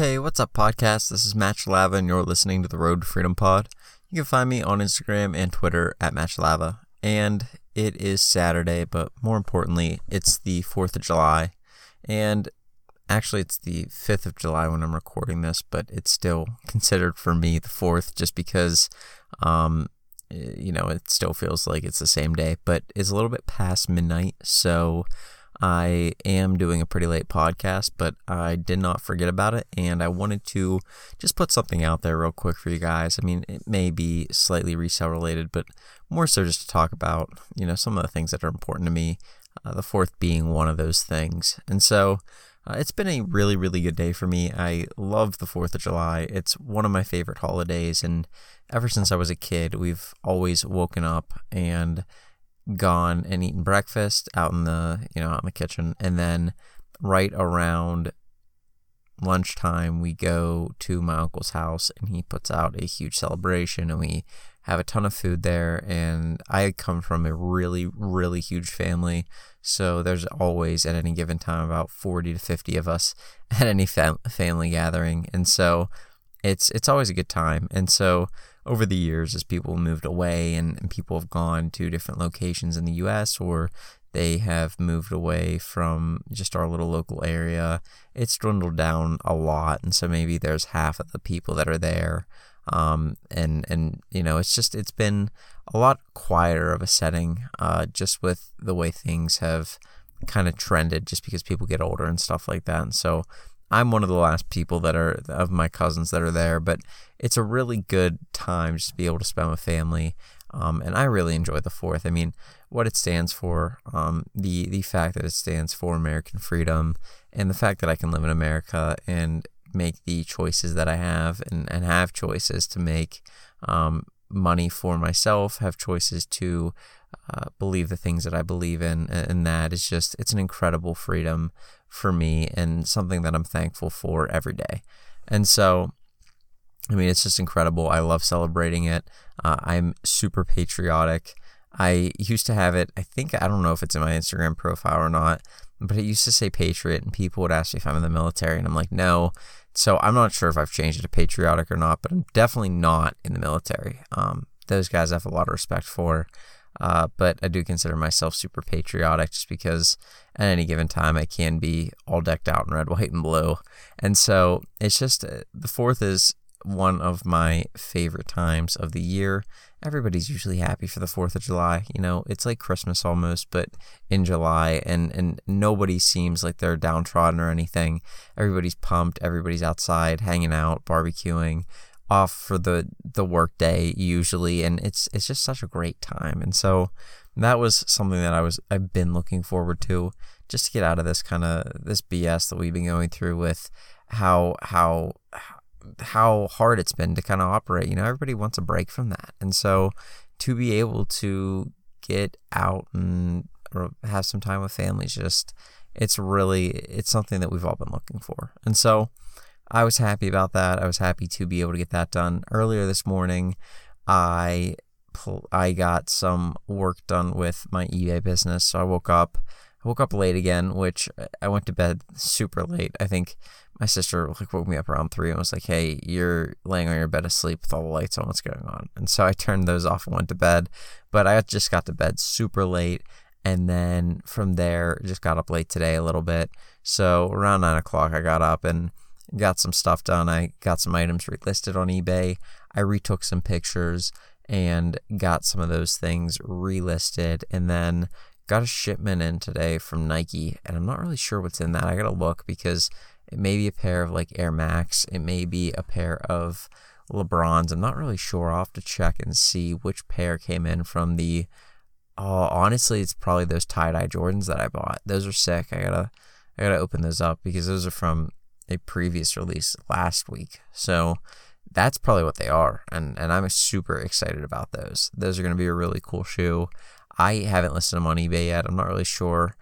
Hey, what's up, podcast? This is Match Lava, and you're listening to the Road to Freedom Pod. You can find me on Instagram and Twitter at Match Lava. And it is Saturday, but more importantly, it's the 4th of July. And actually, it's the 5th of July when I'm recording this, but it's still considered for me the 4th just because, um, you know, it still feels like it's the same day, but it's a little bit past midnight. So, I am doing a pretty late podcast, but I did not forget about it. And I wanted to just put something out there real quick for you guys. I mean, it may be slightly resale related, but more so just to talk about, you know, some of the things that are important to me. Uh, the fourth being one of those things. And so uh, it's been a really, really good day for me. I love the 4th of July. It's one of my favorite holidays. And ever since I was a kid, we've always woken up and gone and eaten breakfast out in the you know out in the kitchen. And then right around lunchtime we go to my uncle's house and he puts out a huge celebration and we have a ton of food there. And I come from a really really huge family. So there's always at any given time about 40 to 50 of us at any fam- family gathering. And so it's it's always a good time. And so over the years as people moved away and, and people have gone to different locations in the US or they have moved away from just our little local area, it's dwindled down a lot. And so maybe there's half of the people that are there. Um, and, and, you know, it's just, it's been a lot quieter of a setting, uh, just with the way things have kind of trended just because people get older and stuff like that. And so I'm one of the last people that are of my cousins that are there, but it's a really good time just to be able to spend with family. Um, and I really enjoy the fourth. I mean, what it stands for, um, the the fact that it stands for American freedom, and the fact that I can live in America and make the choices that I have, and, and have choices to make um, money for myself, have choices to uh, believe the things that I believe in, and that is just it's an incredible freedom for me and something that I'm thankful for every day. And so, I mean, it's just incredible. I love celebrating it. Uh, I'm super patriotic. I used to have it, I think, I don't know if it's in my Instagram profile or not, but it used to say patriot, and people would ask me if I'm in the military, and I'm like, no. So I'm not sure if I've changed it to patriotic or not, but I'm definitely not in the military. Um, those guys I have a lot of respect for. Uh, but I do consider myself super patriotic just because at any given time I can be all decked out in red, white, and blue. And so it's just uh, the fourth is one of my favorite times of the year. Everybody's usually happy for the 4th of July. You know, it's like Christmas almost, but in July, and, and nobody seems like they're downtrodden or anything. Everybody's pumped, everybody's outside, hanging out, barbecuing off for the the work day usually and it's it's just such a great time. And so that was something that I was I've been looking forward to just to get out of this kind of this BS that we've been going through with how how how hard it's been to kind of operate. You know everybody wants a break from that. And so to be able to get out and have some time with families just it's really it's something that we've all been looking for. And so I was happy about that. I was happy to be able to get that done. Earlier this morning, I I got some work done with my eBay business. So I woke up I woke up late again, which uh, I went to bed super late. I think my sister like woke me up around three and was like, "Hey, you're laying on your bed asleep with all the lights on. What's going on?" And so I turned those off and went to bed. But I just got to bed super late, and then from there just got up late today a little bit. So around nine o'clock, I got up and got some stuff done. I got some items relisted on eBay. I retook some pictures and got some of those things relisted and then got a shipment in today from Nike and I'm not really sure what's in that. I got to look because it may be a pair of like Air Max, it may be a pair of LeBrons. I'm not really sure. I'll have to check and see which pair came in from the Oh, honestly, it's probably those tie dye Jordans that I bought. Those are sick. I gotta, I gotta open those up because those are from a previous release last week. So that's probably what they are. And, and I'm super excited about those. Those are going to be a really cool shoe. I haven't listed them on eBay yet. I'm not really sure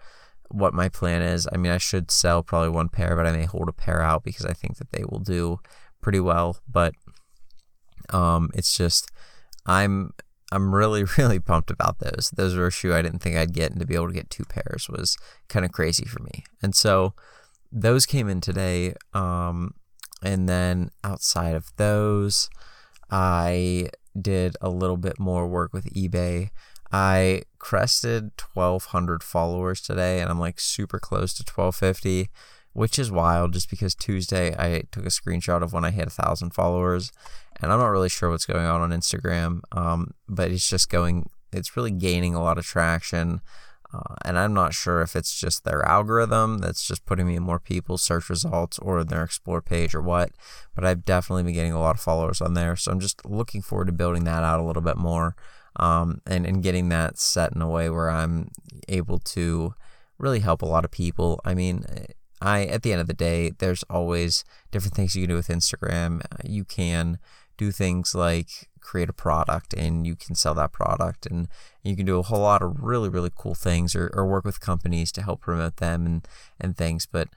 what my plan is. I mean, I should sell probably one pair, but I may hold a pair out because I think that they will do pretty well. But um, it's just I'm I'm really really pumped about those. Those are a shoe I didn't think I'd get, and to be able to get two pairs was kind of crazy for me. And so those came in today. Um, and then outside of those, I did a little bit more work with eBay. I crested 1200 followers today and I'm like super close to 1250, which is wild just because Tuesday I took a screenshot of when I hit a thousand followers and I'm not really sure what's going on on Instagram. Um, but it's just going, it's really gaining a lot of traction. Uh, and I'm not sure if it's just their algorithm that's just putting me in more people's search results or their explore page or what. But I've definitely been getting a lot of followers on there. So I'm just looking forward to building that out a little bit more um, and, and getting that set in a way where I'm able to really help a lot of people. I mean, I at the end of the day, there's always different things you can do with Instagram. You can do things like create a product and you can sell that product and you can do a whole lot of really really cool things or, or work with companies to help promote them and and things. But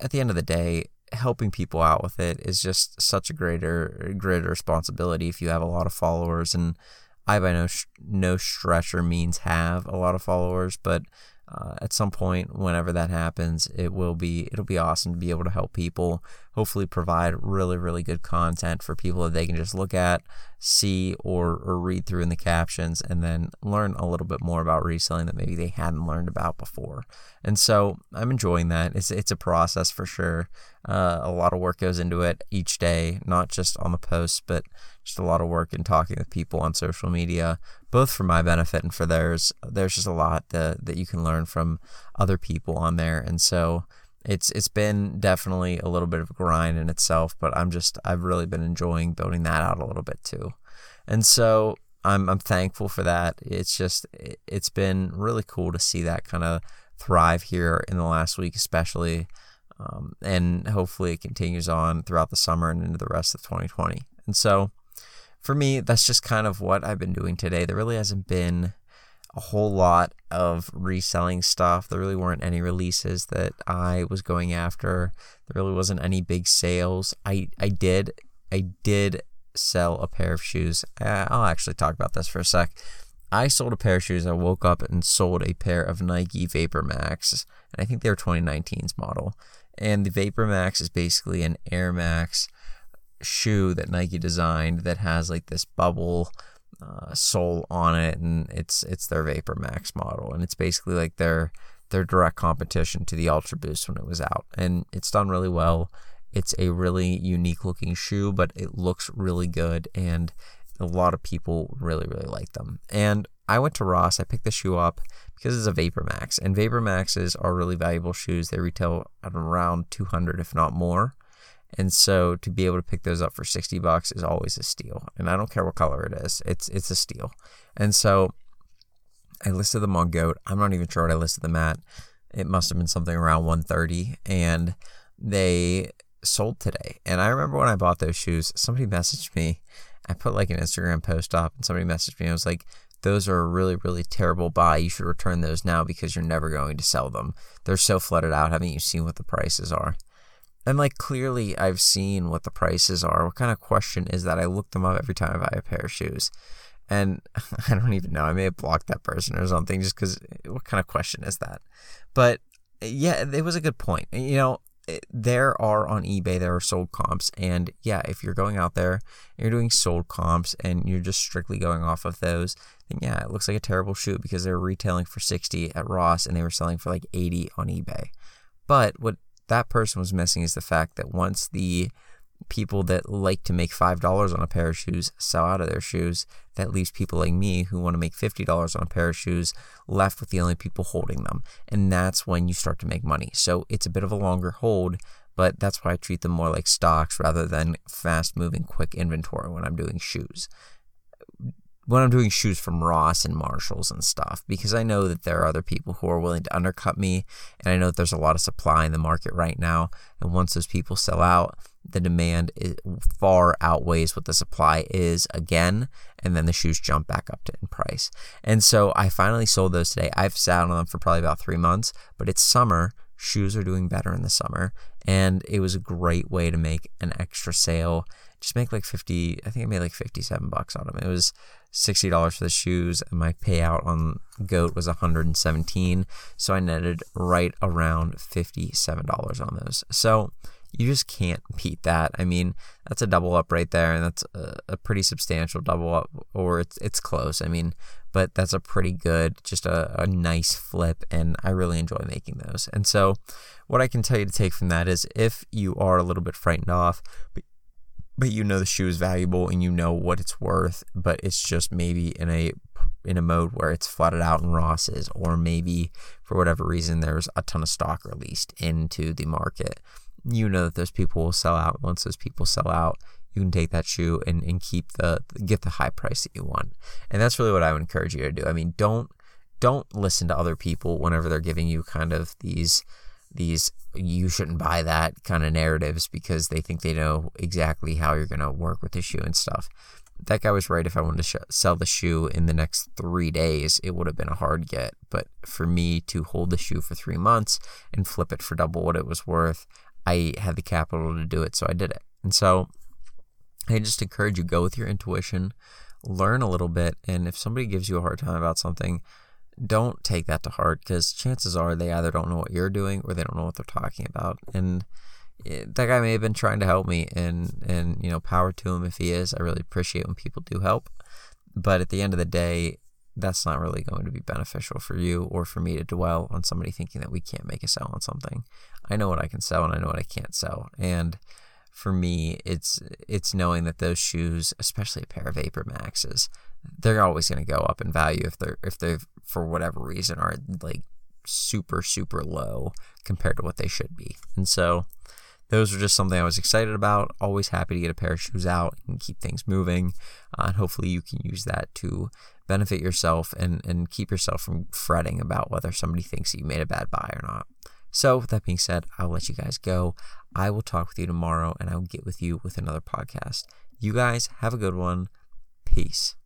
at the end of the day helping people out with it is just such a greater greater responsibility if you have a lot of followers. And I by no no stretch or means have a lot of followers but uh, at some point whenever that happens it will be it'll be awesome to be able to help people hopefully provide really really good content for people that they can just look at see or, or read through in the captions and then learn a little bit more about reselling that maybe they hadn't learned about before and so i'm enjoying that it's, it's a process for sure uh, a lot of work goes into it each day not just on the posts but just a lot of work in talking with people on social media both for my benefit and for theirs. There's just a lot that, that you can learn from other people on there. And so it's it's been definitely a little bit of a grind in itself, but I'm just I've really been enjoying building that out a little bit too. And so I'm I'm thankful for that. It's just it's been really cool to see that kind of thrive here in the last week, especially. Um, and hopefully it continues on throughout the summer and into the rest of 2020. And so for me, that's just kind of what I've been doing today. There really hasn't been a whole lot of reselling stuff. There really weren't any releases that I was going after. There really wasn't any big sales. I I did I did sell a pair of shoes. Uh, I'll actually talk about this for a sec. I sold a pair of shoes. I woke up and sold a pair of Nike Vapor Max, and I think they were 2019's model. And the Vapor Max is basically an Air Max shoe that Nike designed that has like this bubble uh, sole on it, and it's it's their Vapor Max model, and it's basically like their their direct competition to the Ultra Boost when it was out, and it's done really well. It's a really unique looking shoe, but it looks really good, and a lot of people really really like them. And I went to Ross. I picked the shoe up because it's a Vapor Max, and Vapor Maxes are really valuable shoes. They retail at around 200, if not more. And so to be able to pick those up for 60 bucks is always a steal. And I don't care what color it is. It's it's a steal. And so I listed them on Goat. I'm not even sure what I listed them at. It must have been something around 130 and they sold today. And I remember when I bought those shoes, somebody messaged me. I put like an Instagram post up and somebody messaged me. I was like, those are a really, really terrible buy. You should return those now because you're never going to sell them. They're so flooded out. Haven't you seen what the prices are? And like clearly I've seen what the prices are. What kind of question is that? I look them up every time I buy a pair of shoes. And I don't even know. I may have blocked that person or something just because eh, what kind of question is that? But eh, yeah, it was a good point. You know, eh, there are on eBay, there are sold comps. And yeah, if you're going out there, you're doing sold comps and you're just strictly going off of those, then yeah, it looks like a terrible shoe because they're retailing for 60 at Ross and they were selling for like 80 on eBay. But what that person was missing is the fact that once the people that like to make $5 on a pair of shoes sell out of their shoes, that leaves people like me who want to make $50 on a pair of shoes left with the only people holding them. And that's when you start to make money. So it's a bit of a longer hold, but that's why I treat them more like stocks rather than fast moving, quick inventory when I'm doing shoes when I'm doing shoes from Ross and Marshalls and stuff because I know that there are other people who are willing to undercut me and I know that there's a lot of supply in the market right now and once those people sell out the demand far outweighs what the supply is again and then the shoes jump back up to in price. And so I finally sold those today. I've sat on them for probably about 3 months, but it's summer shoes are doing better in the summer and it was a great way to make an extra sale just make like 50 i think i made like 57 bucks on them it was $60 for the shoes and my payout on goat was 117 so i netted right around $57 on those so you just can't beat that. I mean, that's a double up right there, and that's a, a pretty substantial double up, or it's it's close. I mean, but that's a pretty good, just a, a nice flip, and I really enjoy making those. And so, what I can tell you to take from that is if you are a little bit frightened off, but but you know the shoe is valuable and you know what it's worth, but it's just maybe in a in a mode where it's flooded out in Ross's, or maybe for whatever reason there's a ton of stock released into the market. You know that those people will sell out. Once those people sell out, you can take that shoe and, and keep the get the high price that you want. And that's really what I would encourage you to do. I mean, don't don't listen to other people whenever they're giving you kind of these these you shouldn't buy that kind of narratives because they think they know exactly how you're going to work with the shoe and stuff. That guy was right. If I wanted to sh- sell the shoe in the next three days, it would have been a hard get. But for me to hold the shoe for three months and flip it for double what it was worth, I had the capital to do it, so I did it. And so I just encourage you go with your intuition, learn a little bit, and if somebody gives you a hard time about something, don't take that to heart because chances are they either don't know what you're doing or they don't know what they're talking about. And eh, that guy may have been trying to help me, and and you know, power to him if he is. I really appreciate when people do help, but at the end of the day, that's not really going to be beneficial for you or for me to dwell on somebody thinking that we can't make a sell on something. I know what I can sell and I know what I can't sell, and for me, it's it's knowing that those shoes, especially a pair of Vapor Maxes, they're always going to go up in value if they're if they for whatever reason are like super super low compared to what they should be. And so those are just something I was excited about. Always happy to get a pair of shoes out and keep things moving. Uh, and hopefully you can use that to benefit yourself and, and keep yourself from fretting about whether somebody thinks you made a bad buy or not. So, with that being said, I'll let you guys go. I will talk with you tomorrow and I'll get with you with another podcast. You guys have a good one. Peace.